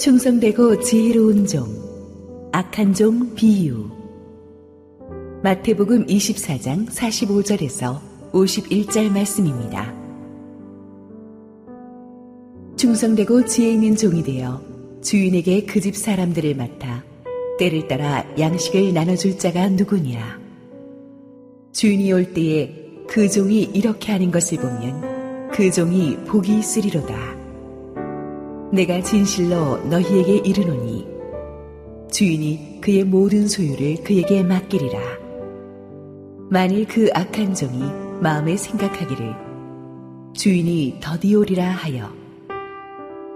충성되고 지혜로운 종, 악한 종 비유. 마태복음 24장 45절에서 51절 말씀입니다. 충성되고 지혜 있는 종이 되어 주인에게 그 집 사람들을 맡아 때를 따라 양식을 나눠줄 자가 누구냐? 주인이 올 때에 그 종이 이렇게 하는 것을 보면 그 종이 복이 있으리로다. 내가 진실로 너희에게 이르노니 주인이 그의 모든 소유를 그에게 맡기리라. 만일 그 악한 종이 마음에 생각하기를 주인이 더디오리라 하여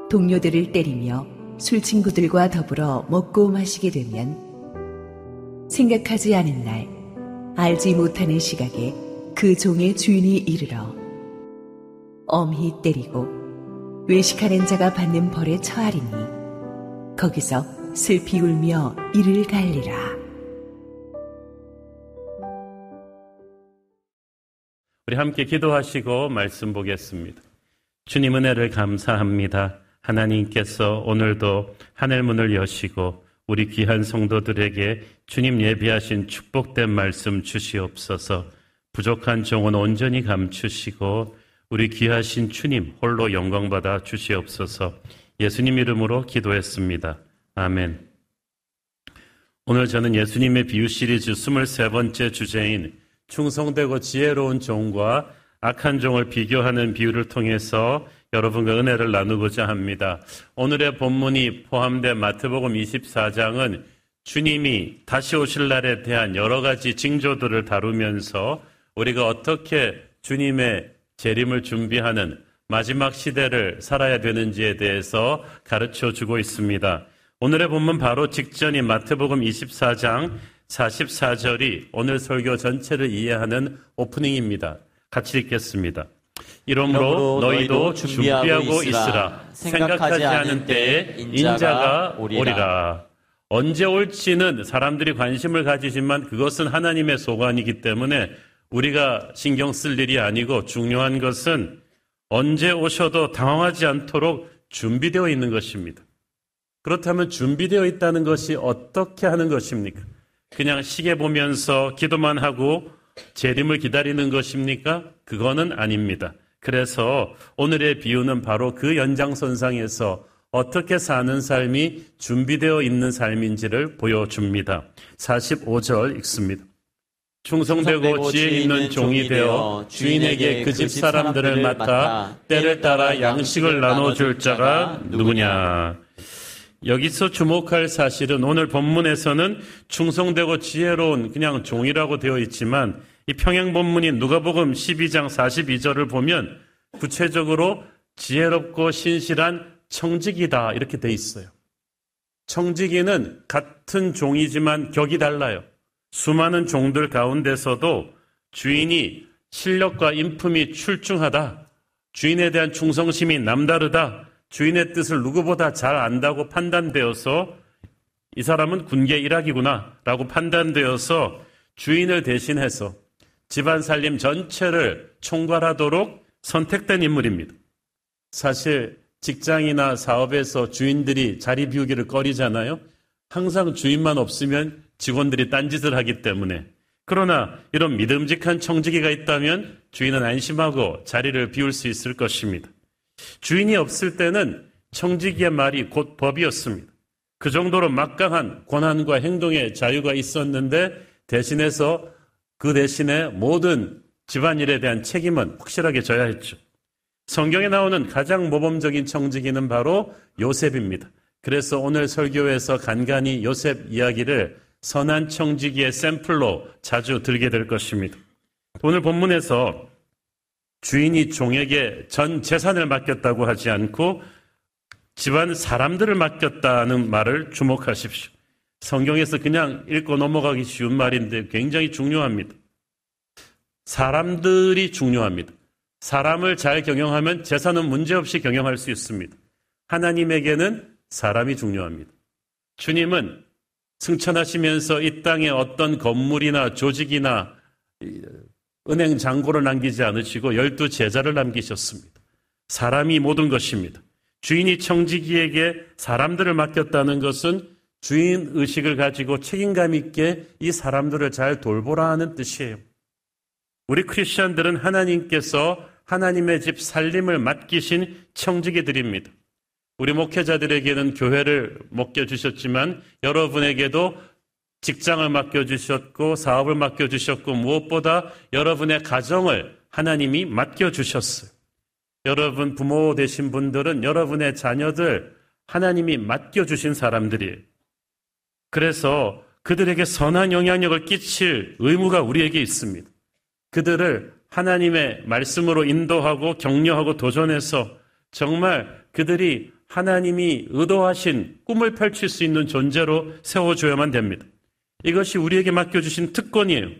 동료들을 때리며 술 친구들과 더불어 먹고 마시게 되면 생각하지 않은 날 알지 못하는 시각에 그 종의 주인이 이르러 엄히 때리고 외식하는 자가 받는 벌에 처하리니 거기서 슬피 울며 이를 갈리라. 우리 함께 기도하시고 말씀 보겠습니다. 주님 은혜를 감사합니다. 하나님께서 오늘도 하늘 문을 여시고 우리 귀한 성도들에게 주님 예비하신 축복된 말씀 주시옵소서 부족한 종은 온전히 감추시고 우리 귀하신 주님 홀로 영광받아 주시옵소서 예수님 이름으로 기도했습니다. 아멘. 오늘 저는 예수님의 비유 시리즈 23번째 주제인 충성되고 지혜로운 종과 악한 종을 비교하는 비유를 통해서 여러분과 은혜를 나누고자 합니다. 오늘의 본문이 포함된 마태복음 24장은 주님이 다시 오실 날에 대한 여러 가지 징조들을 다루면서 우리가 어떻게 주님의 재림을 준비하는 마지막 시대를 살아야 되는지에 대해서 가르쳐 주고 있습니다. 오늘의 본문 바로 직전인 마태복음 24장 44절이 오늘 설교 전체를 이해하는 오프닝입니다. 같이 읽겠습니다. 이러므로 너희도 준비하고 있으라. 생각하지 않은 때에 인자가 오리라. 언제 올지는 사람들이 관심을 가지지만 그것은 하나님의 소관이기 때문에 우리가 신경 쓸 일이 아니고 중요한 것은 언제 오셔도 당황하지 않도록 준비되어 있는 것입니다. 그렇다면 준비되어 있다는 것이 어떻게 하는 것입니까? 그냥 시계 보면서 기도만 하고 재림을 기다리는 것입니까? 그거는 아닙니다. 그래서 오늘의 비유는 바로 그 연장선상에서 어떻게 사는 삶이 준비되어 있는 삶인지를 보여줍니다. 45절 읽습니다. 충성되고 지혜 있는 종이 되어 주인에게 그 집 사람들을 맡아 때를 따라 양식을 나눠줄 자가 누구냐. 여기서 주목할 사실은 오늘 본문에서는 충성되고 지혜로운 그냥 종이라고 되어 있지만 이 평행 본문인 누가복음 12장 42절을 보면 구체적으로 지혜롭고 신실한 청지기다 이렇게 돼 있어요. 청지기는 같은 종이지만 격이 달라요. 수많은 종들 가운데서도 주인이 실력과 인품이 출중하다. 주인에 대한 충성심이 남다르다. 주인의 뜻을 누구보다 잘 안다고 판단되어서 이 사람은 군계 일학이구나 라고 판단되어서 주인을 대신해서 집안 살림 전체를 총괄하도록 선택된 인물입니다. 사실 직장이나 사업에서 주인들이 자리 비우기를 꺼리잖아요. 항상 주인만 없으면 직원들이 딴짓을 하기 때문에 그러나 이런 믿음직한 청지기가 있다면 주인은 안심하고 자리를 비울 수 있을 것입니다. 주인이 없을 때는 청지기의 말이 곧 법이었습니다. 그 정도로 막강한 권한과 행동의 자유가 있었는데 대신해서 그 대신에 모든 집안일에 대한 책임은 확실하게 져야 했죠. 성경에 나오는 가장 모범적인 청지기는 바로 요셉입니다. 그래서 오늘 설교에서 간간히 요셉 이야기를 선한 청지기의 샘플로 자주 들게 될 것입니다. 오늘 본문에서 주인이 종에게 전 재산을 맡겼다고 하지 않고 집안 사람들을 맡겼다는 말을 주목하십시오. 성경에서 그냥 읽고 넘어가기 쉬운 말인데 굉장히 중요합니다. 사람들이 중요합니다. 사람을 잘 경영하면 재산은 문제없이 경영할 수 있습니다. 하나님에게는 사람이 중요합니다. 주님은 승천하시면서 이 땅에 어떤 건물이나 조직이나 은행 잔고를 남기지 않으시고 열두 제자를 남기셨습니다. 사람이 모든 것입니다. 주인이 청지기에게 사람들을 맡겼다는 것은 주인 의식을 가지고 책임감 있게 이 사람들을 잘 돌보라 하는 뜻이에요. 우리 크리스천들은 하나님께서 하나님의 집 살림을 맡기신 청지기들입니다. 우리 목회자들에게는 교회를 맡겨주셨지만 여러분에게도 직장을 맡겨주셨고 사업을 맡겨주셨고 무엇보다 여러분의 가정을 하나님이 맡겨주셨어요. 여러분 부모 되신 분들은 여러분의 자녀들 하나님이 맡겨주신 사람들이에요. 그래서 그들에게 선한 영향력을 끼칠 의무가 우리에게 있습니다. 그들을 하나님의 말씀으로 인도하고 격려하고 도전해서 정말 그들이 하나님이 의도하신 꿈을 펼칠 수 있는 존재로 세워줘야만 됩니다. 이것이 우리에게 맡겨주신 특권이에요.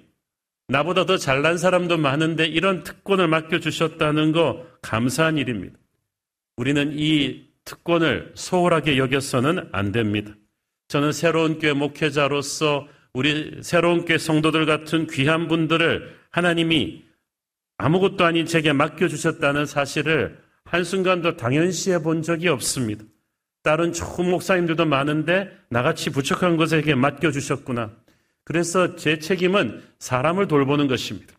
나보다 더 잘난 사람도 많은데 이런 특권을 맡겨주셨다는 거 감사한 일입니다. 우리는 이 특권을 소홀하게 여겨서는 안 됩니다. 저는 새로운 교회 목회자로서 우리 새로운 교회 성도들 같은 귀한 분들을 하나님이 아무것도 아닌 제게 맡겨주셨다는 사실을 한순간도 당연시해 본 적이 없습니다. 다른 좋은 목사님들도 많은데 나같이 부족한 것에게 맡겨주셨구나. 그래서 제 책임은 사람을 돌보는 것입니다.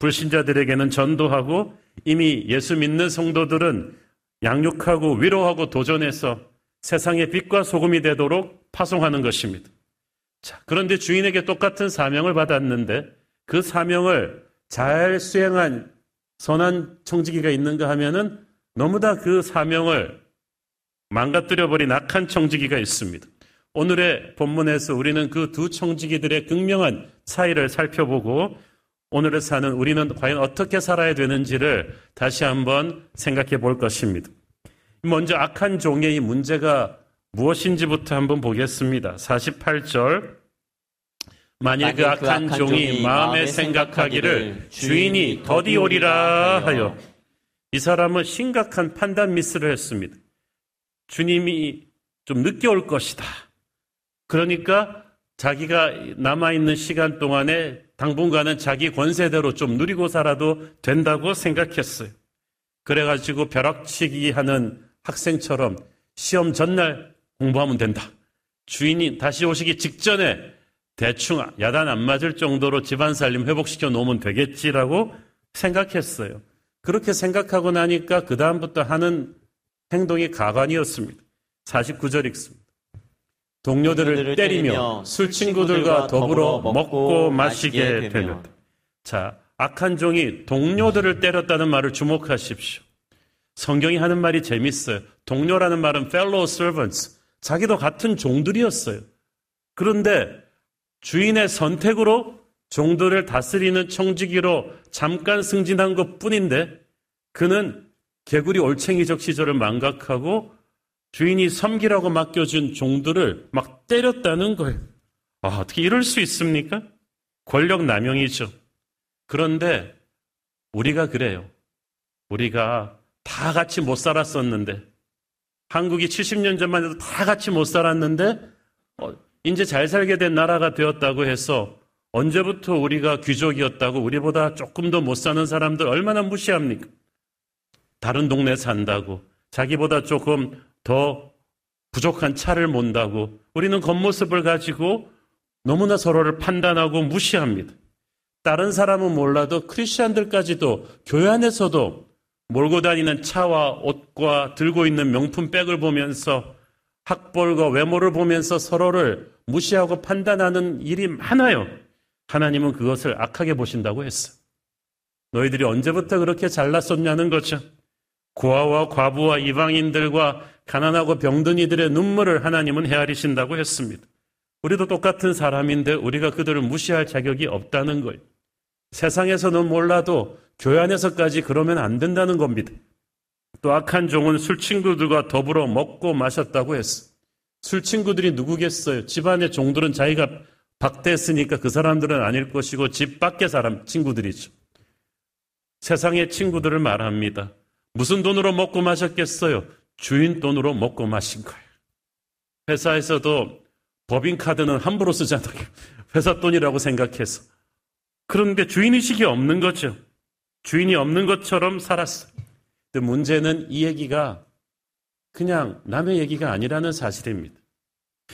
불신자들에게는 전도하고 이미 예수 믿는 성도들은 양육하고 위로하고 도전해서 세상의 빛과 소금이 되도록 파송하는 것입니다. 자, 그런데 주인에게 똑같은 사명을 받았는데 그 사명을 잘 수행한 선한 청지기가 있는가 하면은 너무나 그 사명을 망가뜨려버린 악한 청지기가 있습니다. 오늘의 본문에서 우리는 그 두 청지기들의 극명한 차이를 살펴보고 오늘을 사는 우리는 과연 어떻게 살아야 되는지를 다시 한번 생각해 볼 것입니다. 먼저 악한 종의 문제가 무엇인지부터 한번 보겠습니다. 48절. 만일 그, 그 악한 종이 마음에 생각하기를 주인이 더디 오리라 하여 이 사람은 심각한 판단 미스를 했습니다. 주님이 좀 늦게 올 것이다. 그러니까 자기가 남아있는 시간 동안에 당분간은 자기 권세대로 좀 누리고 살아도 된다고 생각했어요. 그래가지고 벼락치기 하는 학생처럼 시험 전날 공부하면 된다. 주인이 다시 오시기 직전에 대충 야단 안 맞을 정도로 집안 살림 회복시켜 놓으면 되겠지라고 생각했어요. 그렇게 생각하고 나니까 그다음부터 하는 행동이 가관이었습니다. 49절 읽습니다. 동료들을 때리며 술 친구들과 더불어 먹고 마시게 되렸다. 자, 악한 종이 동료들을 때렸다는 말을 주목하십시오. 성경이 하는 말이 재밌어요. 동료라는 말은 fellow servants. 자기도 같은 종들이었어요. 그런데 주인의 선택으로 종들을 다스리는 청지기로 잠깐 승진한 것 뿐인데 그는 개구리 올챙이적 시절을 망각하고 주인이 섬기라고 맡겨준 종들을 막 때렸다는 거예요. 아, 어떻게 이럴 수 있습니까? 권력 남용이죠. 그런데 우리가 그래요. 우리가 다 같이 못 살았었는데 한국이 70년 전만 해도 다 같이 못 살았는데 어, 이제 잘 살게 된 나라가 되었다고 해서 언제부터 우리가 귀족이었다고 우리보다 조금 더 못 사는 사람들 얼마나 무시합니까? 다른 동네 산다고 자기보다 조금 더 부족한 차를 몬다고 우리는 겉모습을 가지고 너무나 서로를 판단하고 무시합니다. 다른 사람은 몰라도 크리스천들까지도 교회 안에서도 몰고 다니는 차와 옷과 들고 있는 명품 백을 보면서 학벌과 외모를 보면서 서로를 무시하고 판단하는 일이 많아요. 하나님은 그것을 악하게 보신다고 했어. 너희들이 언제부터 그렇게 잘났었냐는 거죠. 고아와 과부와 이방인들과 가난하고 병든 이들의 눈물을 하나님은 헤아리신다고 했습니다. 우리도 똑같은 사람인데 우리가 그들을 무시할 자격이 없다는 거예요. 세상에서는 몰라도 교회 안에서까지 그러면 안 된다는 겁니다. 또 악한 종은 술 친구들과 더불어 먹고 마셨다고 했어. 술 친구들이 누구겠어요? 집안의 종들은 자기가 박대했으니까 그 사람들은 아닐 것이고 집 밖의 사람 친구들이죠. 세상의 친구들을 말합니다. 무슨 돈으로 먹고 마셨겠어요? 주인 돈으로 먹고 마신 거예요. 회사에서도 법인카드는 함부로 쓰잖아요. 회사 돈이라고 생각해서. 그런데 주인의식이 없는 거죠. 주인이 없는 것처럼 살았어요. 근데 문제는 이 얘기가 그냥 남의 얘기가 아니라는 사실입니다.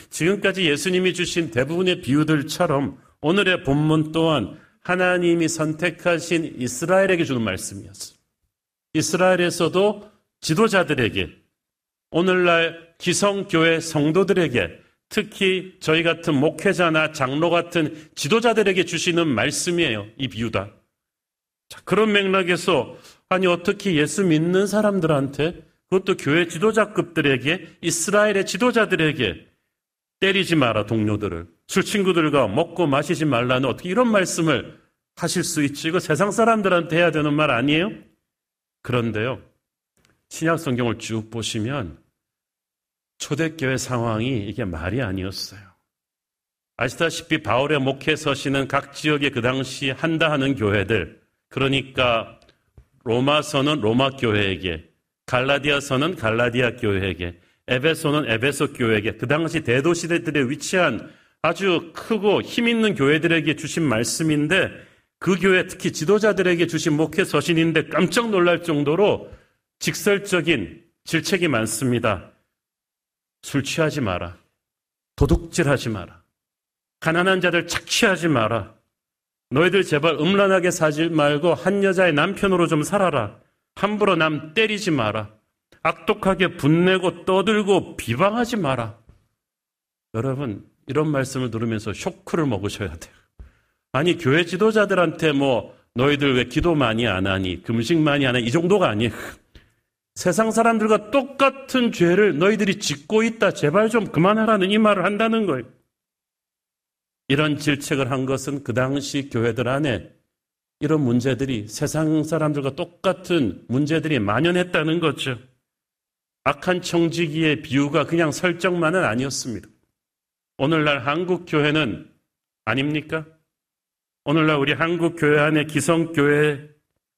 지금까지 예수님이 주신 대부분의 비유들처럼 오늘의 본문 또한 하나님이 선택하신 이스라엘에게 주는 말씀이었어요. 이스라엘에서도 지도자들에게 오늘날 기성교회 성도들에게 특히 저희 같은 목회자나 장로 같은 지도자들에게 주시는 말씀이에요. 이 비유다. 자, 그런 맥락에서 아니 어떻게 예수 믿는 사람들한테 그것도 교회 지도자급들에게 이스라엘의 지도자들에게 때리지 마라 동료들을 술 친구들과 먹고 마시지 말라는 어떻게 이런 말씀을 하실 수 있지? 이거 세상 사람들한테 해야 되는 말 아니에요? 그런데요. 신약 성경을 쭉 보시면 초대교회 상황이 이게 말이 아니었어요. 아시다시피 바울의 목회 서시는 각 지역에 그 당시 한다 하는 교회들, 그러니까 로마서는 로마 교회에게, 갈라디아서는 갈라디아 교회에게, 에베소는 에베소 교회에게, 그 당시 대도시들에 위치한 아주 크고 힘 있는 교회들에게 주신 말씀인데, 그 교회 특히 지도자들에게 주신 목회 서신인데 깜짝 놀랄 정도로 직설적인 질책이 많습니다. 술 취하지 마라. 도둑질하지 마라. 가난한 자들 착취하지 마라. 너희들 제발 음란하게 사지 말고 한 여자의 남편으로 좀 살아라. 함부로 남 때리지 마라. 악독하게 분내고 떠들고 비방하지 마라. 여러분, 이런 말씀을 들으면서 쇼크를 먹으셔야 돼요. 아니, 교회 지도자들한테 뭐, 너희들 왜 기도 많이 안 하니, 금식 많이 안 하니, 이 정도가 아니에요. 세상 사람들과 똑같은 죄를 너희들이 짓고 있다. 제발 좀 그만하라는 이 말을 한다는 거예요. 이런 질책을 한 것은 그 당시 교회들 안에 이런 문제들이 세상 사람들과 똑같은 문제들이 만연했다는 거죠. 악한 청지기의 비유가 그냥 설정만은 아니었습니다. 오늘날 한국 교회는 아닙니까? 오늘날 우리 한국 교회 안에 기성교회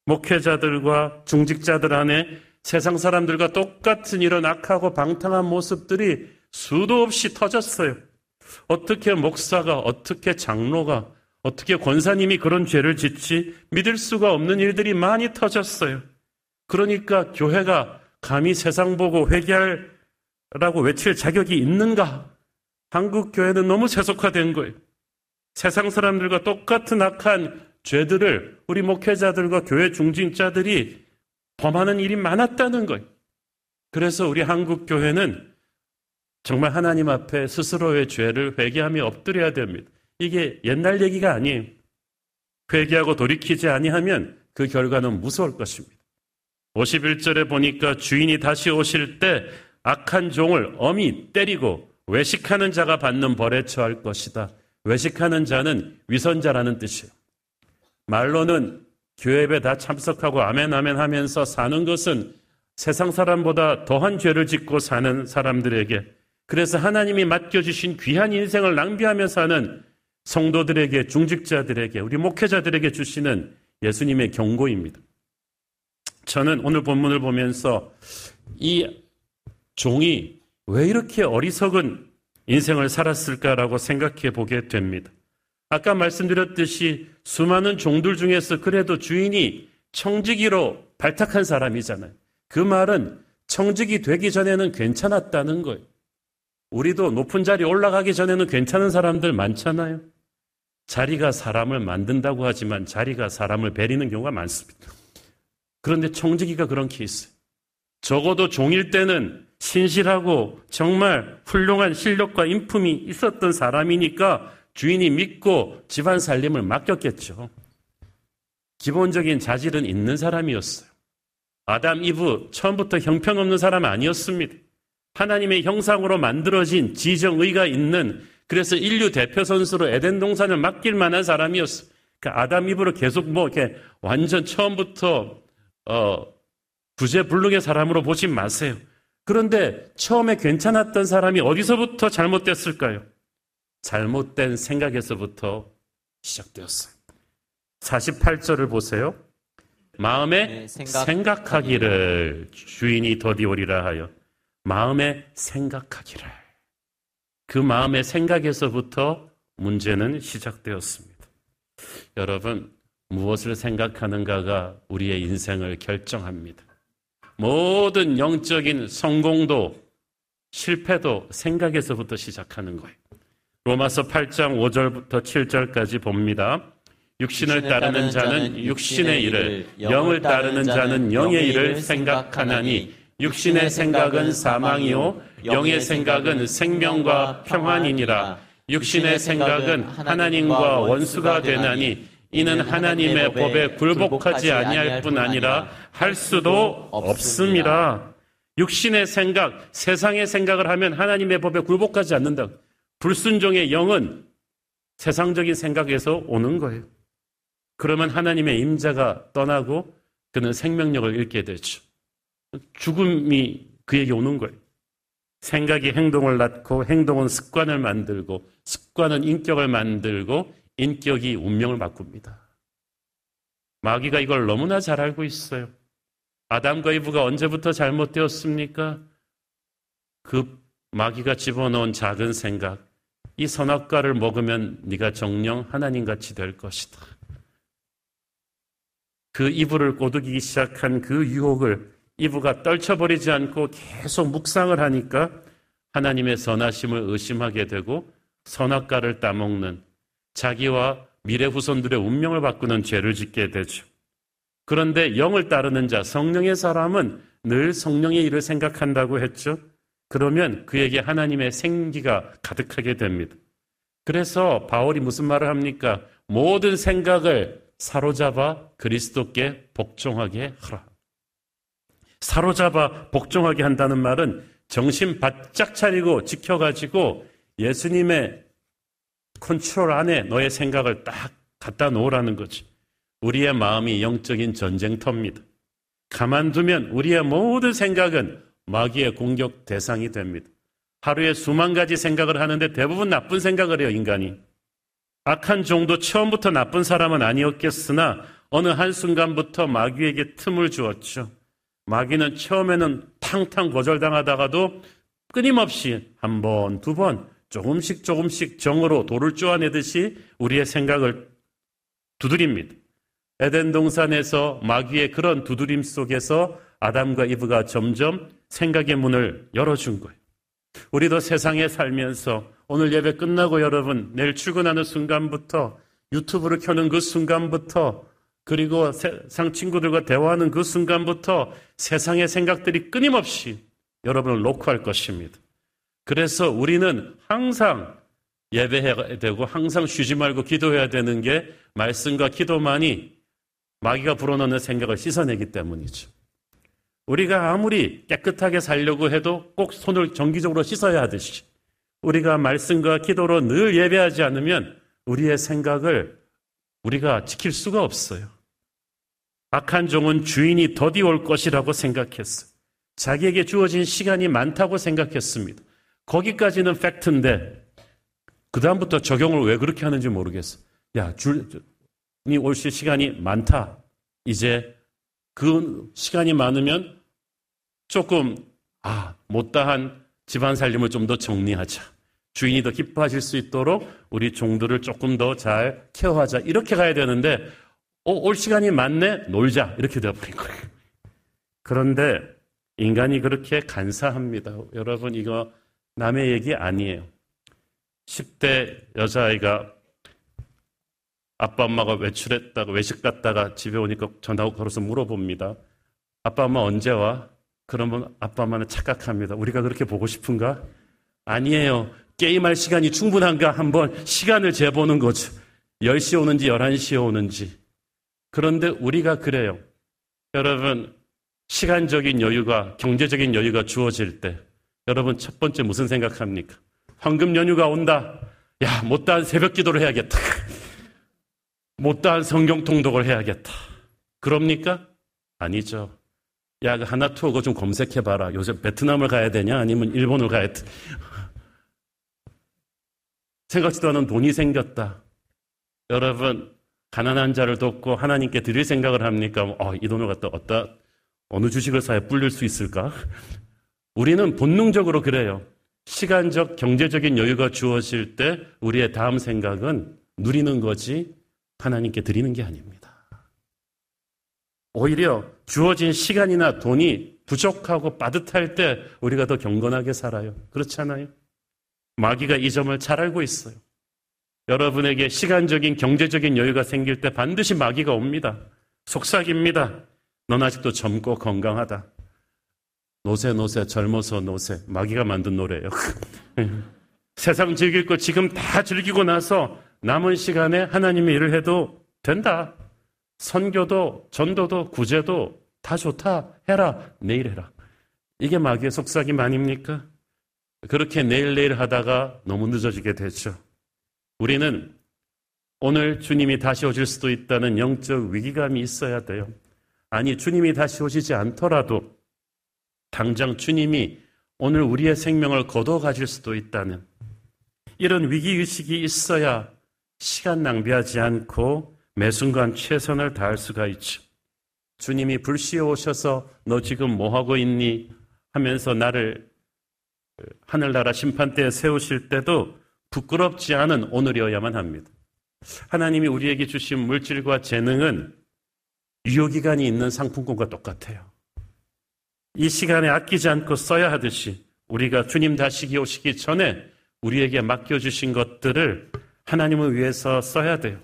목회자들과 중직자들 안에 세상 사람들과 똑같은 이런 악하고 방탕한 모습들이 수도 없이 터졌어요. 어떻게 목사가, 어떻게 장로가, 어떻게 권사님이 그런 죄를 짓지 믿을 수가 없는 일들이 많이 터졌어요. 그러니까 교회가 감히 세상 보고 회개하라고 외칠 자격이 있는가? 한국 교회는 너무 세속화된 거예요. 세상 사람들과 똑같은 악한 죄들을 우리 목회자들과 교회 중진자들이 범하는 일이 많았다는 거예요. 그래서 우리 한국 교회는 정말 하나님 앞에 스스로의 죄를 회개하며 엎드려야 됩니다. 이게 옛날 얘기가 아니에요. 회개하고 돌이키지 아니하면 그 결과는 무서울 것입니다. 51절에 보니까 주인이 다시 오실 때 악한 종을 엄히 때리고 외식하는 자가 받는 벌에 처할 것이다. 외식하는 자는 위선자라는 뜻이에요. 말로는 교회 예배 다 참석하고 아멘 아멘 하면서 사는 것은 세상 사람보다 더한 죄를 짓고 사는 사람들에게 그래서 하나님이 맡겨주신 귀한 인생을 낭비하며 사는 성도들에게 중직자들에게 우리 목회자들에게 주시는 예수님의 경고입니다. 저는 오늘 본문을 보면서 이 종이 왜 이렇게 어리석은 인생을 살았을까라고 생각해 보게 됩니다. 아까 말씀드렸듯이 수많은 종들 중에서 그래도 주인이 청지기로 발탁한 사람이잖아요. 그 말은 청직이 되기 전에는 괜찮았다는 거예요. 우리도 높은 자리 올라가기 전에는 괜찮은 사람들 많잖아요. 자리가 사람을 만든다고 하지만 자리가 사람을 베리는 경우가 많습니다. 그런데 청지기가 그런 케이스. 적어도 종일 때는 신실하고 정말 훌륭한 실력과 인품이 있었던 사람이니까 주인이 믿고 집안 살림을 맡겼겠죠. 기본적인 자질은 있는 사람이었어요. 아담, 이브, 처음부터 형편없는 사람 아니었습니다. 하나님의 형상으로 만들어진 지정의가 있는 그래서 인류 대표 선수로 에덴 동산을 맡길 만한 사람이었어요. 그러니까 아담, 이브를 계속 뭐 이렇게 완전 처음부터 어, 구제불능의 사람으로 보지 마세요. 그런데 처음에 괜찮았던 사람이 어디서부터 잘못됐을까요? 잘못된 생각에서부터 시작되었어요. 48절을 보세요. 마음에 네, 생각... 생각 하기를 주인이 더디오리라 하여 마음에 생각하기를 그 마음의 생각에서부터 문제는 시작되었습니다. 여러분 무엇을 생각하는가가 우리의 인생을 결정합니다. 모든 영적인 성공도 실패도 생각에서부터 시작하는 거예요. 로마서 8장 5절부터 7절까지 봅니다. 육신을 따르는 자는 육신의 일을, 영을 따르는 자는 영의 일을 생각하나니 육신의 생각은 사망이요 영의 생각은 생명과 평안이니라. 육신의 생각은 하나님과 원수가 되나니 이는 하나님의 법에 굴복하지 아니할 뿐 아니라 할 수도 없습니다. 육신의 생각, 세상의 생각을 하면 하나님의 법에 굴복하지 않는다. 불순종의 영은 세상적인 생각에서 오는 거예요. 그러면 하나님의 임자가 떠나고 그는 생명력을 잃게 되죠. 죽음이 그에게 오는 거예요. 생각이 행동을 낳고 행동은 습관을 만들고 습관은 인격을 만들고 인격이 운명을 바꿉니다. 마귀가 이걸 너무나 잘 알고 있어요. 아담과 이브가 언제부터 잘못되었습니까? 그 마귀가 집어넣은 작은 생각, 이 선악과를 먹으면 네가 정령 하나님같이 될 것이다. 그 이불을 꼬드기 시작한 그 유혹을 이브가 떨쳐버리지 않고 계속 묵상을 하니까 하나님의 선하심을 의심하게 되고 선악과를 따먹는 자기와 미래 후손들의 운명을 바꾸는 죄를 짓게 되죠. 그런데 영을 따르는 자, 성령의 사람은 늘 성령의 일을 생각한다고 했죠. 그러면 그에게 하나님의 생기가 가득하게 됩니다. 그래서 바울이 무슨 말을 합니까? 모든 생각을 사로잡아 그리스도께 복종하게 하라. 사로잡아 복종하게 한다는 말은 정신 바짝 차리고 지켜가지고 예수님의 컨트롤 안에 너의 생각을 딱 갖다 놓으라는 거지. 우리의 마음이 영적인 전쟁터입니다. 가만두면 우리의 모든 생각은 마귀의 공격 대상이 됩니다. 하루에 수만 가지 생각을 하는데 대부분 나쁜 생각을 해요, 인간이. 악한 종도 처음부터 나쁜 사람은 아니었겠으나 어느 한순간부터 마귀에게 틈을 주었죠. 마귀는 처음에는 탕탕 거절당하다가도 끊임없이 한 번, 두 번, 조금씩 조금씩 정으로 돌을 쪼아내듯이 우리의 생각을 두드립니다. 에덴 동산에서 마귀의 그런 두드림 속에서 아담과 이브가 점점 생각의 문을 열어준 거예요. 우리도 세상에 살면서 오늘 예배 끝나고 여러분 내일 출근하는 순간부터 유튜브를 켜는 그 순간부터 그리고 세상 친구들과 대화하는 그 순간부터 세상의 생각들이 끊임없이 여러분을 녹화할 것입니다. 그래서 우리는 항상 예배해야 되고 항상 쉬지 말고 기도해야 되는 게 말씀과 기도만이 마귀가 불어넣는 생각을 씻어내기 때문이죠. 우리가 아무리 깨끗하게 살려고 해도 꼭 손을 정기적으로 씻어야 하듯이 우리가 말씀과 기도로 늘 예배하지 않으면 우리의 생각을 우리가 지킬 수가 없어요. 악한 종은 주인이 더디 올 것이라고 생각했어요. 자기에게 주어진 시간이 많다고 생각했습니다. 거기까지는 팩트인데 그다음부터 적용을 왜 그렇게 하는지 모르겠어. 야, 주인이 올실 시간이 많다. 이제 그 시간이 많으면 조금 아, 못다한 집안 살림을 좀 더 정리하자. 주인이 더 기뻐하실 수 있도록 우리 종들을 조금 더 잘 케어하자. 이렇게 가야 되는데 어, 올 시간이 많네? 놀자. 이렇게 되어 버린 거예요. 그런데 인간이 그렇게 간사합니다. 여러분, 이거 남의 얘기 아니에요. 10대 여자아이가 아빠 엄마가 외출했다가 외식 갔다가 집에 오니까 전화하고 걸어서 물어봅니다. 아빠 엄마 언제 와? 그러면 아빠 엄마는 착각합니다. 우리가 그렇게 보고 싶은가? 아니에요. 게임할 시간이 충분한가? 한번 시간을 재보는 거죠. 10시에 오는지 11시에 오는지. 그런데 우리가 그래요. 여러분, 시간적인 여유가, 경제적인 여유가 주어질 때, 여러분 첫 번째 무슨 생각합니까? 황금 연휴가 온다. 야, 못다한 새벽 기도를 해야겠다. 못다한 성경 통독을 해야겠다. 그럽니까? 아니죠. 야, 그 하나 투어 좀 검색해봐라. 요새 베트남을 가야 되냐? 아니면 일본을 가야 돼? 생각지도 않은 돈이 생겼다. 여러분, 가난한 자를 돕고 하나님께 드릴 생각을 합니까? 어, 이 돈을 갖다 어디다, 어느 주식을 사야 불릴 수 있을까? 우리는 본능적으로 그래요. 시간적, 경제적인 여유가 주어질 때 우리의 다음 생각은 누리는 거지 하나님께 드리는 게 아닙니다. 오히려 주어진 시간이나 돈이 부족하고 빠듯할 때 우리가 더 경건하게 살아요. 그렇잖아요? 마귀가 이 점을 잘 알고 있어요. 여러분에게 시간적인 경제적인 여유가 생길 때 반드시 마귀가 옵니다. 속삭입니다. 넌 아직도 젊고 건강하다. 노세 노세 젊어서 노세 마귀가 만든 노래예요. 세상 즐길 거 지금 다 즐기고 나서 남은 시간에 하나님의 일을 해도 된다. 선교도 전도도 구제도 다 좋다. 해라. 내일 해라. 이게 마귀의 속삭임 아닙니까? 그렇게 내일 내일 하다가 너무 늦어지게 되죠. 우리는 오늘 주님이 다시 오실 수도 있다는 영적 위기감이 있어야 돼요. 아니, 주님이 다시 오시지 않더라도 당장 주님이 오늘 우리의 생명을 거둬 가질 수도 있다는 이런 위기의식이 있어야 시간 낭비하지 않고 매 순간 최선을 다할 수가 있죠. 주님이 불시에 오셔서 너 지금 뭐 하고 있니? 하면서 나를 하늘나라 심판대에 세우실 때도 부끄럽지 않은 오늘이어야만 합니다. 하나님이 우리에게 주신 물질과 재능은 유효기간이 있는 상품권과 똑같아요. 이 시간에 아끼지 않고 써야 하듯이 우리가 주님 다시 오시기 전에 우리에게 맡겨주신 것들을 하나님을 위해서 써야 돼요.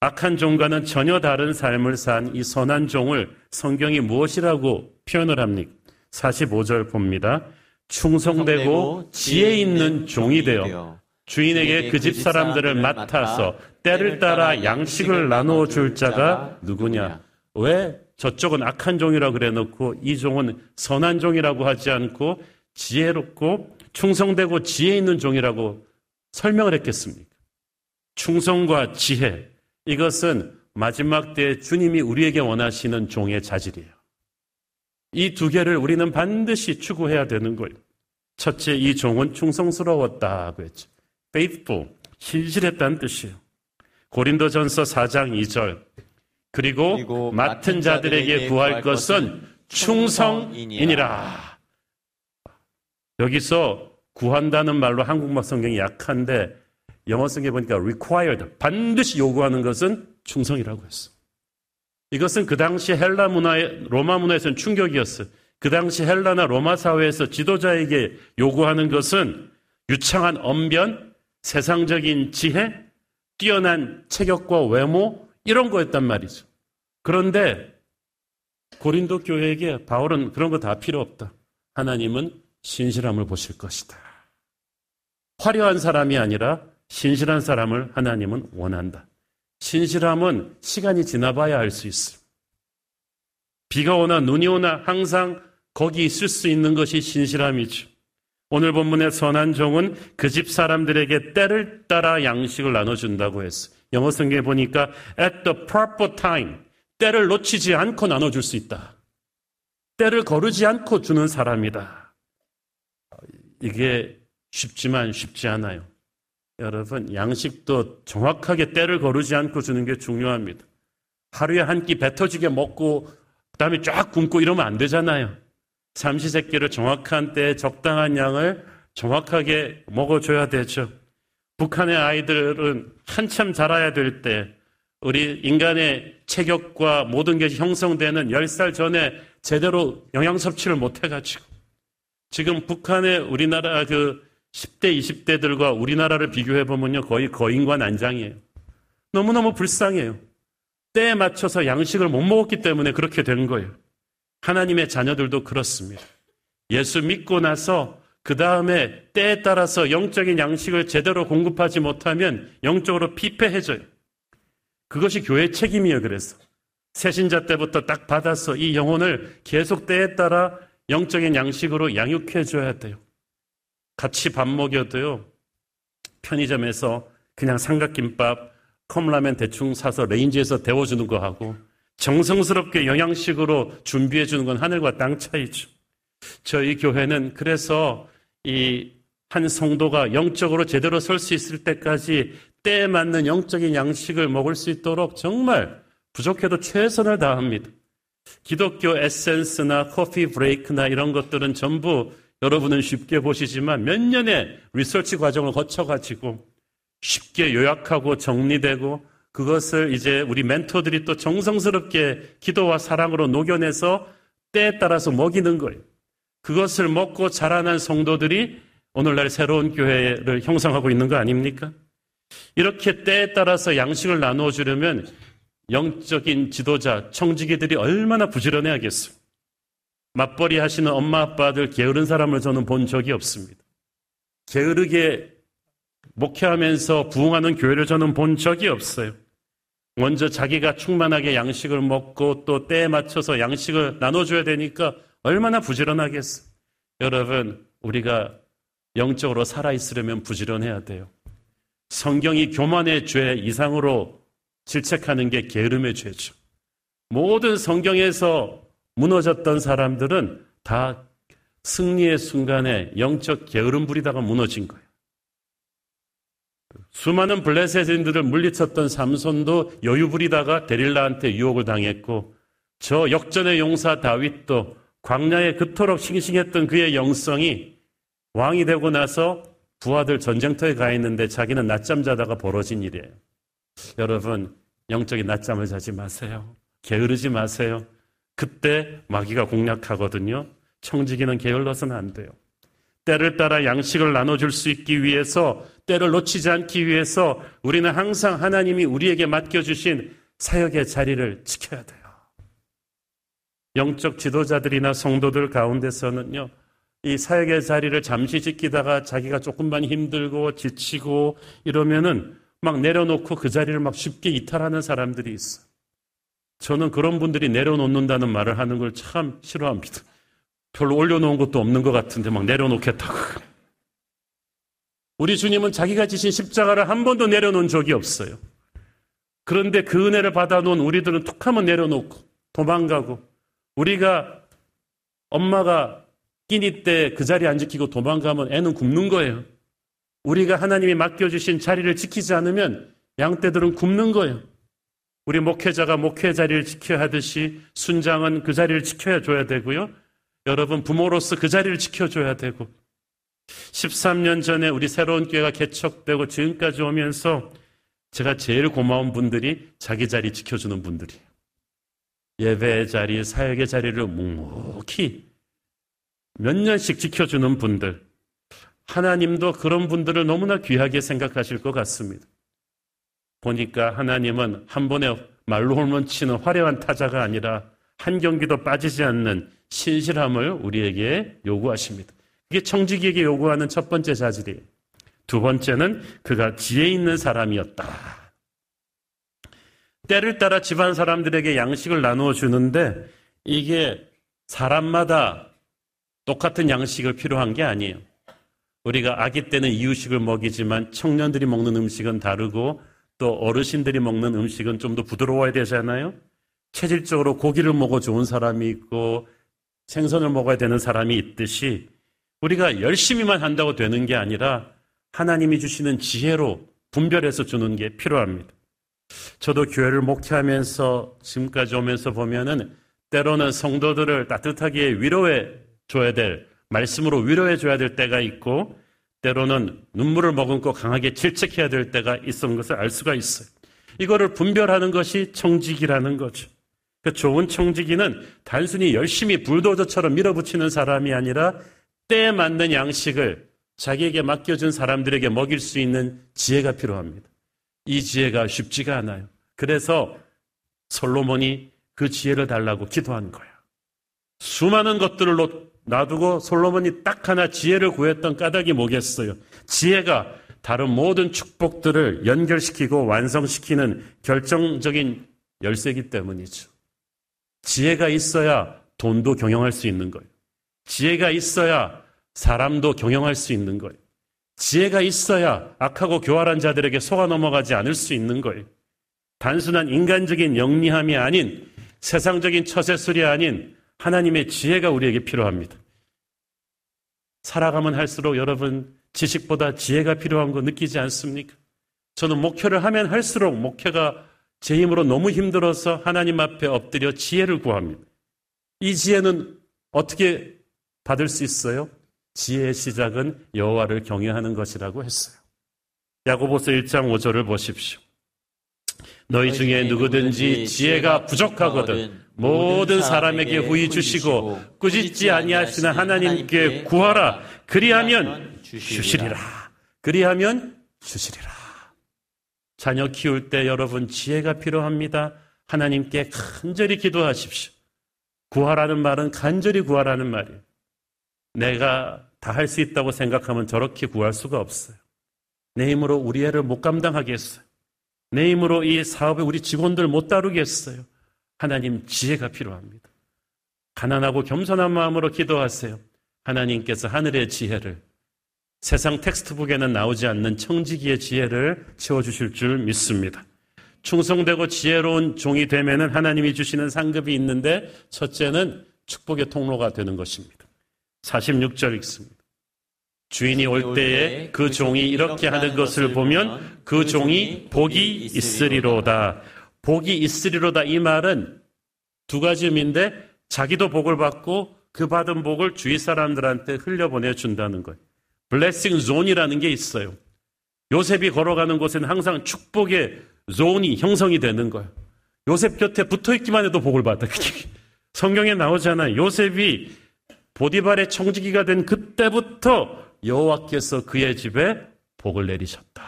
악한 종과는 전혀 다른 삶을 산 이 선한 종을 성경이 무엇이라고 표현을 합니까? 45절 봅니다. 충성되고 지혜 있는 종이 되어 주인에게 그 집 사람들을 맡아서 때를 따라 양식을 나누어 줄 자가 누구냐? 왜 저쪽은 악한 종이라고 그래 놓고 이 종은 선한 종이라고 하지 않고 지혜롭고 충성되고 지혜 있는 종이라고 설명을 했겠습니까? 충성과 지혜, 이것은 마지막 때 주님이 우리에게 원하시는 종의 자질이에요. 이 두 개를 우리는 반드시 추구해야 되는 거예요. 첫째, 이 종은 충성스러웠다고 했죠. faithful, 신실했다는 뜻이에요. 고린도전서 4장 2절. 그리고, 그리고 맡은 자들에게 구할 것은 충성이니라. 여기서 구한다는 말로 한국말 성경이 약한데 영어 성경에 보니까 required, 반드시 요구하는 것은 충성이라고 했어. 이것은 그 당시 헬라 문화에, 로마 문화에서는 충격이었어요. 그 당시 헬라나 로마 사회에서 지도자에게 요구하는 것은 유창한 언변, 세상적인 지혜, 뛰어난 체격과 외모, 이런 거였단 말이죠. 그런데 고린도 교회에게 바울은 그런 거 다 필요 없다. 하나님은 신실함을 보실 것이다. 화려한 사람이 아니라 신실한 사람을 하나님은 원한다. 신실함은 시간이 지나봐야 알 수 있어요. 비가 오나 눈이 오나 항상 거기 있을 수 있는 것이 신실함이죠. 오늘 본문의 선한 종은 그 집 사람들에게 때를 따라 양식을 나눠준다고 했어. 영어 성경에 보니까 at the proper time 때를 놓치지 않고 나눠줄 수 있다. 때를 거르지 않고 주는 사람이다. 이게 쉽지만 쉽지 않아요. 여러분, 양식도 정확하게 때를 거르지 않고 주는 게 중요합니다. 하루에 한끼 뱉어지게 먹고, 그 다음에 쫙 굶고 이러면 안 되잖아요. 삼시세끼를 정확한 때에 적당한 양을 정확하게 먹어줘야 되죠. 북한의 아이들은 한참 자라야 될 때, 우리 인간의 체격과 모든 것이 형성되는 10살 전에 제대로 영양 섭취를 못 해가지고, 지금 북한의 우리나라 그 10대, 20대들과 우리나라를 비교해 보면요. 거의 거인과 난장이에요. 너무너무 불쌍해요. 때에 맞춰서 양식을 못 먹었기 때문에 그렇게 된 거예요. 하나님의 자녀들도 그렇습니다. 예수 믿고 나서 그 다음에 때에 따라서 영적인 양식을 제대로 공급하지 못하면 영적으로 피폐해져요. 그것이 교회의 책임이에요, 그래서. 새신자 때부터 딱 받아서 이 영혼을 계속 때에 따라 영적인 양식으로 양육해 줘야 돼요. 같이 밥 먹여도요, 편의점에서 그냥 삼각김밥, 컵라면 대충 사서 레인지에서 데워주는 거 하고, 정성스럽게 영양식으로 준비해 주는 건 하늘과 땅 차이죠. 저희 교회는 그래서 이 한 성도가 영적으로 제대로 설 수 있을 때까지 때에 맞는 영적인 양식을 먹을 수 있도록 정말 부족해도 최선을 다합니다. 기독교 에센스나 커피 브레이크나 이런 것들은 전부 여러분은 쉽게 보시지만 몇 년의 리서치 과정을 거쳐가지고 쉽게 요약하고 정리되고 그것을 이제 우리 멘토들이 또 정성스럽게 기도와 사랑으로 녹여내서 때에 따라서 먹이는 거예요. 그것을 먹고 자라난 성도들이 오늘날 새로운 교회를 형성하고 있는 거 아닙니까? 이렇게 때에 따라서 양식을 나누어 주려면 영적인 지도자, 청지기들이 얼마나 부지런해야겠어요. 맞벌이 하시는 엄마 아빠들 게으른 사람을 저는 본 적이 없습니다. 게으르게 목회하면서 부흥하는 교회를 저는 본 적이 없어요. 먼저 자기가 충만하게 양식을 먹고 또 때에 맞춰서 양식을 나눠줘야 되니까 얼마나 부지런하겠어. 여러분, 우리가 영적으로 살아있으려면 부지런해야 돼요. 성경이 교만의 죄 이상으로 질책하는 게 게으름의 죄죠. 모든 성경에서 무너졌던 사람들은 다 승리의 순간에 영적 게으름 부리다가 무너진 거예요. 수많은 블레셋인들을 물리쳤던 삼손도 여유 부리다가 데릴라한테 유혹을 당했고 저 역전의 용사 다윗도 광야에 그토록 싱싱했던 그의 영성이 왕이 되고 나서 부하들 전쟁터에 가 있는데 자기는 낮잠 자다가 벌어진 일이에요. 여러분, 영적인 낮잠을 자지 마세요. 게으르지 마세요. 그때 마귀가 공략하거든요. 청지기는 게을러서는 안 돼요. 때를 따라 양식을 나눠줄 수 있기 위해서, 때를 놓치지 않기 위해서 우리는 항상 하나님이 우리에게 맡겨주신 사역의 자리를 지켜야 돼요. 영적 지도자들이나 성도들 가운데서는요, 이 사역의 자리를 잠시 지키다가 자기가 조금만 힘들고 지치고 이러면은 막 내려놓고 그 자리를 막 쉽게 이탈하는 사람들이 있어. 저는 그런 분들이 내려놓는다는 말을 하는 걸 참 싫어합니다. 별로 올려놓은 것도 없는 것 같은데 막 내려놓겠다고. 우리 주님은 자기가 지신 십자가를 한 번도 내려놓은 적이 없어요. 그런데 그 은혜를 받아놓은 우리들은 툭 하면 내려놓고 도망가고 우리가 엄마가 끼니 때 그 자리 안 지키고 도망가면 애는 굶는 거예요. 우리가 하나님이 맡겨주신 자리를 지키지 않으면 양떼들은 굶는 거예요. 우리 목회자가 목회 자리를 지켜야 하듯이 순장은 그 자리를 지켜야 줘야 되고요. 여러분 부모로서 그 자리를 지켜줘야 되고 13년 전에 우리 새로운 교회가 개척되고 지금까지 오면서 제가 제일 고마운 분들이 자기 자리 지켜주는 분들이에요. 예배의 자리, 사역의 자리를 묵묵히 몇 년씩 지켜주는 분들. 하나님도 그런 분들을 너무나 귀하게 생각하실 것 같습니다. 보니까 하나님은 한 번에 말로 홀면 치는 화려한 타자가 아니라 한 경기도 빠지지 않는 신실함을 우리에게 요구하십니다. 이게 청지기에게 요구하는 첫 번째 자질이에요. 두 번째는 그가 지혜 있는 사람이었다. 때를 따라 집안 사람들에게 양식을 나누어 주는데 이게 사람마다 똑같은 양식을 필요한 게 아니에요. 우리가 아기 때는 이유식을 먹이지만 청년들이 먹는 음식은 다르고 또 어르신들이 먹는 음식은 좀 더 부드러워야 되잖아요. 체질적으로 고기를 먹어 좋은 사람이 있고 생선을 먹어야 되는 사람이 있듯이 우리가 열심히만 한다고 되는 게 아니라 하나님이 주시는 지혜로 분별해서 주는 게 필요합니다. 저도 교회를 목회하면서 지금까지 오면서 보면은 때로는 성도들을 따뜻하게 위로해 줘야 될, 말씀으로 위로해 줘야 될 때가 있고 때로는 눈물을 머금고 강하게 질책해야 될 때가 있었는 것을 알 수가 있어요. 이거를 분별하는 것이 청직이라는 거죠. 그 좋은 청지기는 단순히 열심히 불도저처럼 밀어붙이는 사람이 아니라 때에 맞는 양식을 자기에게 맡겨준 사람들에게 먹일 수 있는 지혜가 필요합니다. 이 지혜가 쉽지가 않아요. 그래서 솔로몬이 그 지혜를 달라고 기도한 거야. 수많은 것들을 놔두고 솔로몬이 딱 하나 지혜를 구했던 까닭이 뭐겠어요? 지혜가 다른 모든 축복들을 연결시키고 완성시키는 결정적인 열쇠이기 때문이죠. 지혜가 있어야 돈도 경영할 수 있는 거예요. 지혜가 있어야 사람도 경영할 수 있는 거예요. 지혜가 있어야 악하고 교활한 자들에게 속아 넘어가지 않을 수 있는 거예요. 단순한 인간적인 영리함이 아닌 세상적인 처세술이 아닌 하나님의 지혜가 우리에게 필요합니다. 살아가면 할수록 여러분 지식보다 지혜가 필요한 거 느끼지 않습니까? 저는 목표를 하면 할수록 목표가 제 힘으로 너무 힘들어서 하나님 앞에 엎드려 지혜를 구합니다. 이 지혜는 어떻게 받을 수 있어요? 지혜의 시작은 여호와를 경외하는 것이라고 했어요. 야고보서 1장 5절을 보십시오. 너희 중에 누구든지 지혜가 부족하거든 모든 사람에게 후히 주시고 꾸짖지 아니하시는 하나님께 구하라. 그리하면 주시리라. 그리하면 주시리라. 자녀 키울 때 여러분 지혜가 필요합니다. 하나님께 간절히 기도하십시오. 구하라는 말은 간절히 구하라는 말이에요 내가 다 할 수 있다고 생각하면 저렇게 구할 수가 없어요 내 힘으로 우리 애를 못 감당하겠어요 내 힘으로 이 사업에 우리 직원들 못 다루겠어요 하나님 지혜가 필요합니다. 가난하고 겸손한 마음으로 기도하세요. 하나님께서 하늘의 지혜를 세상 텍스트북에는 나오지 않는 청지기의 지혜를 채워주실 줄 믿습니다. 충성되고 지혜로운 종이 되면은 하나님이 주시는 상급이 있는데 첫째는 축복의 통로가 되는 것입니다. 46절 읽습니다. 주인이 올 때에 그 종이 이렇게 하는 것을 보면 그 종이 복이 있으리로다. 복이 있으리로다 이 말은 두 가지 의미인데 자기도 복을 받고 그 받은 복을 주위 사람들한테 흘려보내 준다는 거예요. blessing zone이라는 게 있어요. 요셉이 걸어가는 곳에는 항상 축복의 zone이 형성이 되는 거예요. 요셉 곁에 붙어 있기만 해도 복을 받아. 성경에 나오잖아요. 요셉이 보디발의 청지기가 된 그때부터 여호와께서 그의 집에 복을 내리셨다.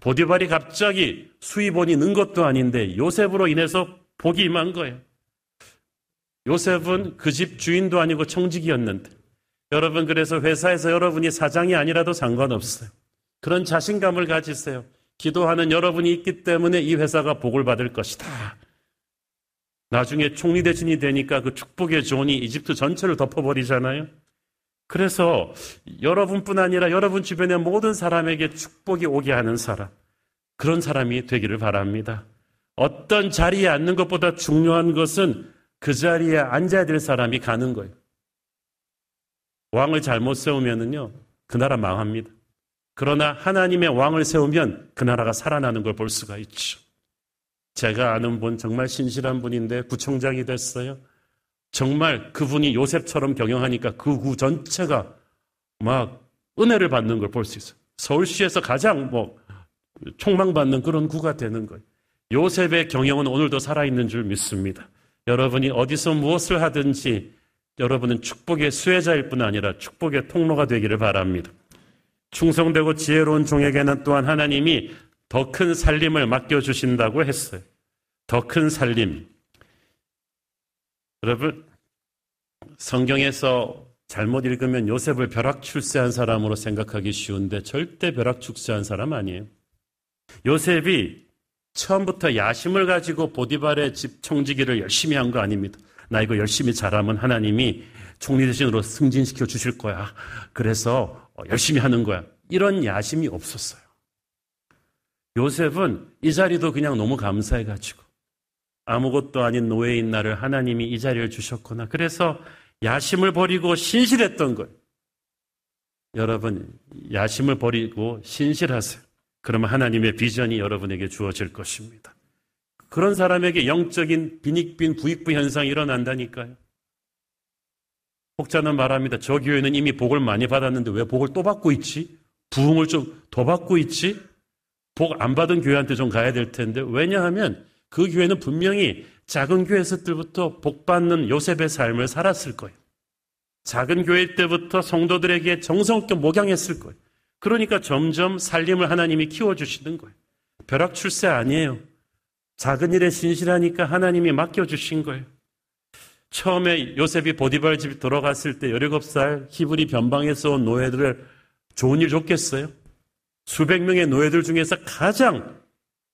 보디발이 갑자기 수입원이 는 것도 아닌데 요셉으로 인해서 복이 임한 거예요. 요셉은 그 집 주인도 아니고 청직이었는데 여러분 그래서 회사에서 여러분이 사장이 아니라도 상관없어요. 그런 자신감을 가지세요. 기도하는 여러분이 있기 때문에 이 회사가 복을 받을 것이다. 나중에 총리 대신이 되니까 그 축복의 존이 이집트 전체를 덮어버리잖아요. 그래서 여러분뿐 아니라 여러분 주변의 모든 사람에게 축복이 오게 하는 사람, 그런 사람이 되기를 바랍니다. 어떤 자리에 앉는 것보다 중요한 것은 그 자리에 앉아야 될 사람이 가는 거예요. 왕을 잘못 세우면은요, 그 나라 망합니다. 그러나 하나님의 왕을 세우면 그 나라가 살아나는 걸 볼 수가 있죠. 제가 아는 분 정말 신실한 분인데 구청장이 됐어요. 정말 그분이 요셉처럼 경영하니까 그 구 전체가 막 은혜를 받는 걸 볼 수 있어요. 서울시에서 가장 뭐 총망받는 그런 구가 되는 거예요. 요셉의 경영은 오늘도 살아있는 줄 믿습니다. 여러분이 어디서 무엇을 하든지 여러분은 축복의 수혜자일 뿐 아니라 축복의 통로가 되기를 바랍니다. 충성되고 지혜로운 종에게는 또한 하나님이 더 큰 살림을 맡겨주신다고 했어요. 더 큰 살림. 여러분, 성경에서 잘못 읽으면 요셉을 벼락 출세한 사람으로 생각하기 쉬운데 절대 벼락 출세한 사람 아니에요. 요셉이 처음부터 야심을 가지고 보디발의 집 청지기를 열심히 한 거 아닙니다. 나 이거 열심히 잘하면 하나님이 총리 대신으로 승진시켜 주실 거야. 그래서 어, 열심히 하는 거야. 이런 야심이 없었어요. 요셉은 이 자리도 그냥 너무 감사해가지고 아무것도 아닌 노예인 나를 하나님이 이 자리를 주셨구나. 그래서 야심을 버리고 신실했던 거예요. 여러분, 야심을 버리고 신실하세요. 그러면 하나님의 비전이 여러분에게 주어질 것입니다. 그런 사람에게 영적인 빈익빈 부익부 현상이 일어난다니까요. 혹자는 말합니다. 저 교회는 이미 복을 많이 받았는데 왜 복을 또 받고 있지? 부흥을 좀 더 받고 있지? 복 안 받은 교회한테 좀 가야 될 텐데. 왜냐하면 그 교회는 분명히 작은 교회에서부터 복 받는 요셉의 삶을 살았을 거예요. 작은 교회 때부터 성도들에게 정성껏 목양했을 거예요. 그러니까 점점 살림을 하나님이 키워주시는 거예요. 벼락 출세 아니에요. 작은 일에 신실하니까 하나님이 맡겨주신 거예요. 처음에 요셉이 보디발 집 들어갔을 때 17살 히브리 변방에서 온 노예들을 좋은 일 줬겠어요? 수백 명의 노예들 중에서 가장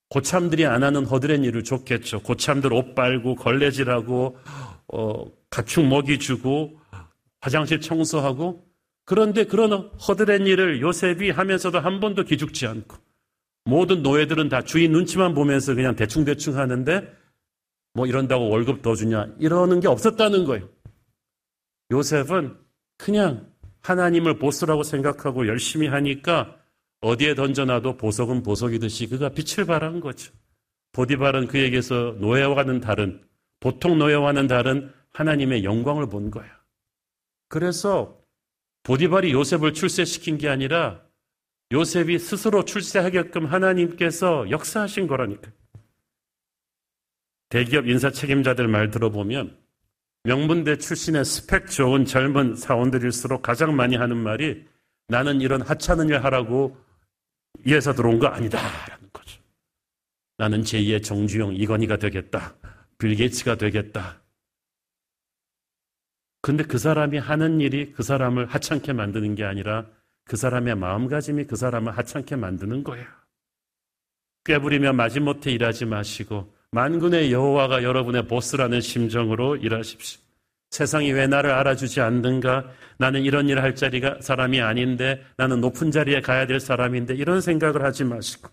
고참들이 안 하는 허드렛 일을 줬겠죠. 고참들 옷 빨고 걸레질하고 어, 가축 먹이 주고 화장실 청소하고 그런데 그런 허드렛 일을 요셉이 하면서도 한 번도 기죽지 않고 모든 노예들은 다 주인 눈치만 보면서 그냥 대충대충 하는데 뭐 이런다고 월급 더 주냐 이러는 게 없었다는 거예요. 요셉은 그냥 하나님을 보스라고 생각하고 열심히 하니까 어디에 던져놔도 보석은 보석이듯이 그가 빛을 발한 거죠. 보디발은 그에게서 노예와는 다른 보통 노예와는 다른 하나님의 영광을 본 거야. 그래서 보디발이 요셉을 출세시킨 게 아니라 요셉이 스스로 출세하게끔 하나님께서 역사하신 거라니까. 대기업 인사 책임자들 말 들어보면 명문대 출신의 스펙 좋은 젊은 사원들일수록 가장 많이 하는 말이 나는 이런 하찮은 일 하라고 이해서 들어온 거 아니다라는 거죠. 나는 제2의 정주영 이건희가 되겠다. 빌 게이츠가 되겠다. 근데 그 사람이 하는 일이 그 사람을 하찮게 만드는 게 아니라 그 사람의 마음가짐이 그 사람을 하찮게 만드는 거예요. 꾀부리며 마지못해 일하지 마시고 만군의 여호와가 여러분의 보스라는 심정으로 일하십시오. 세상이 왜 나를 알아주지 않는가? 나는 이런 일할 자리가 사람이 아닌데 나는 높은 자리에 가야 될 사람인데 이런 생각을 하지 마시고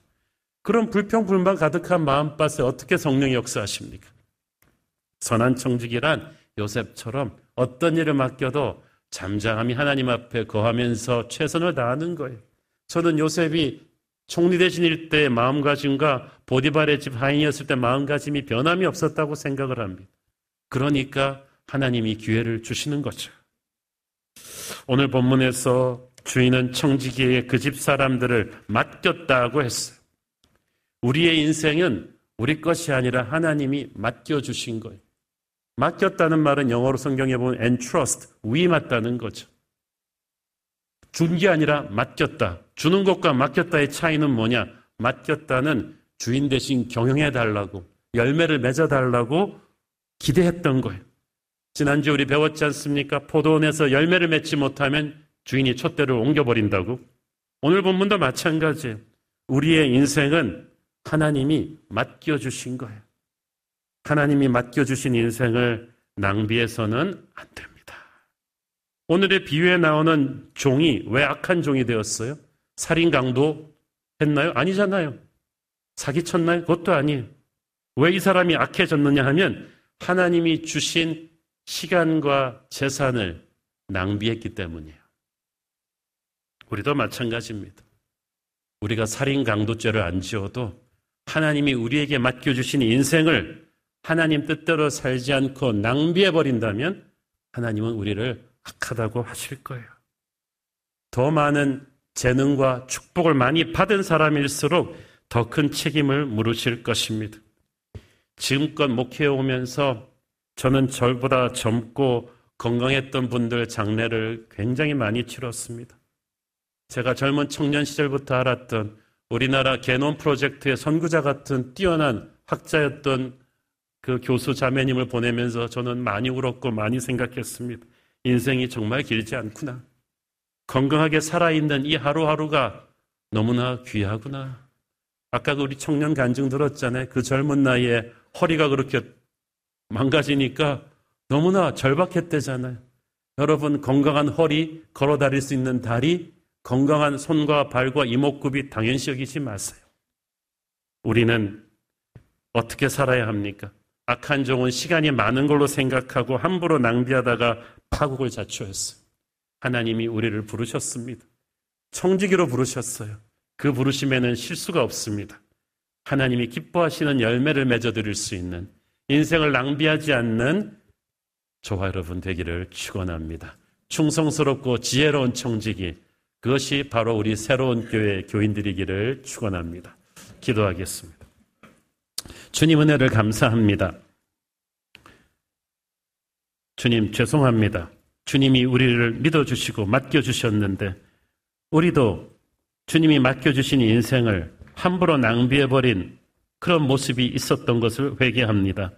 그런 불평불만 가득한 마음밭에 어떻게 성령이 역사하십니까? 선한 청직이란 요셉처럼 어떤 일을 맡겨도 잠잠히 하나님 앞에 거하면서 최선을 다하는 거예요. 저는 요셉이 총리 대신일 때 마음가짐과 보디발의 집 하인이었을 때 마음가짐이 변함이 없었다고 생각을 합니다. 그러니까 하나님이 기회를 주시는 거죠. 오늘 본문에서 주인은 청지기에 그집 사람들을 맡겼다고 했어요. 우리의 인생은 우리 것이 아니라 하나님이 맡겨주신 거예요. 맡겼다는 말은 영어로 성경에 보면 entrust, 위임했다는 거죠. 준 게 아니라 맡겼다. 주는 것과 맡겼다의 차이는 뭐냐? 맡겼다는 주인 대신 경영해 달라고, 열매를 맺어 달라고 기대했던 거예요. 지난주 우리 배웠지 않습니까? 포도원에서 열매를 맺지 못하면 주인이 촛대를 옮겨버린다고. 오늘 본문도 마찬가지예요. 우리의 인생은 하나님이 맡겨주신 거예요. 하나님이 맡겨주신 인생을 낭비해서는 안 됩니다. 오늘의 비유에 나오는 종이 왜 악한 종이 되었어요? 살인 강도 했나요? 아니잖아요. 사기쳤나요? 그것도 아니에요. 왜 이 사람이 악해졌느냐 하면 하나님이 주신 시간과 재산을 낭비했기 때문이에요. 우리도 마찬가지입니다. 우리가 살인 강도죄를 안 지어도 하나님이 우리에게 맡겨주신 인생을 하나님 뜻대로 살지 않고 낭비해 버린다면 하나님은 우리를 악하다고 하실 거예요. 더 많은 재능과 축복을 많이 받은 사람일수록 더 큰 책임을 물으실 것입니다. 지금껏 목회해 오면서 저는 절보다 젊고 건강했던 분들 장례를 굉장히 많이 치렀습니다. 제가 젊은 청년 시절부터 알았던 우리나라 개논 프로젝트의 선구자 같은 뛰어난 학자였던 그 교수 자매님을 보내면서 저는 많이 울었고 많이 생각했습니다. 인생이 정말 길지 않구나. 건강하게 살아있는 이 하루하루가 너무나 귀하구나. 아까 우리 청년 간증 들었잖아요. 그 젊은 나이에 허리가 그렇게 망가지니까 너무나 절박했대잖아요. 여러분 건강한 허리, 걸어 다닐 수 있는 다리, 건강한 손과 발과 이목구비 당연시 여기지 마세요. 우리는 어떻게 살아야 합니까? 악한 종은 시간이 많은 걸로 생각하고 함부로 낭비하다가 파국을 자초했어요. 하나님이 우리를 부르셨습니다. 청지기로 부르셨어요. 그 부르심에는 실수가 없습니다. 하나님이 기뻐하시는 열매를 맺어드릴 수 있는 인생을 낭비하지 않는 저와 여러분 되기를 축원합니다. 충성스럽고 지혜로운 청지기 그것이 바로 우리 새로운 교회 교인들이기를 축원합니다. 기도하겠습니다. 주님 은혜를 감사합니다. 주님 죄송합니다. 주님이 우리를 믿어 주시고 맡겨 주셨는데 우리도 주님이 맡겨 주신 인생을 함부로 낭비해 버린 그런 모습이 있었던 것을 회개합니다.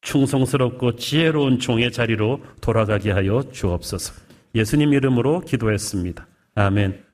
충성스럽고 지혜로운 종의 자리로 돌아가게 하여 주옵소서. 예수님 이름으로 기도했습니다. 아멘.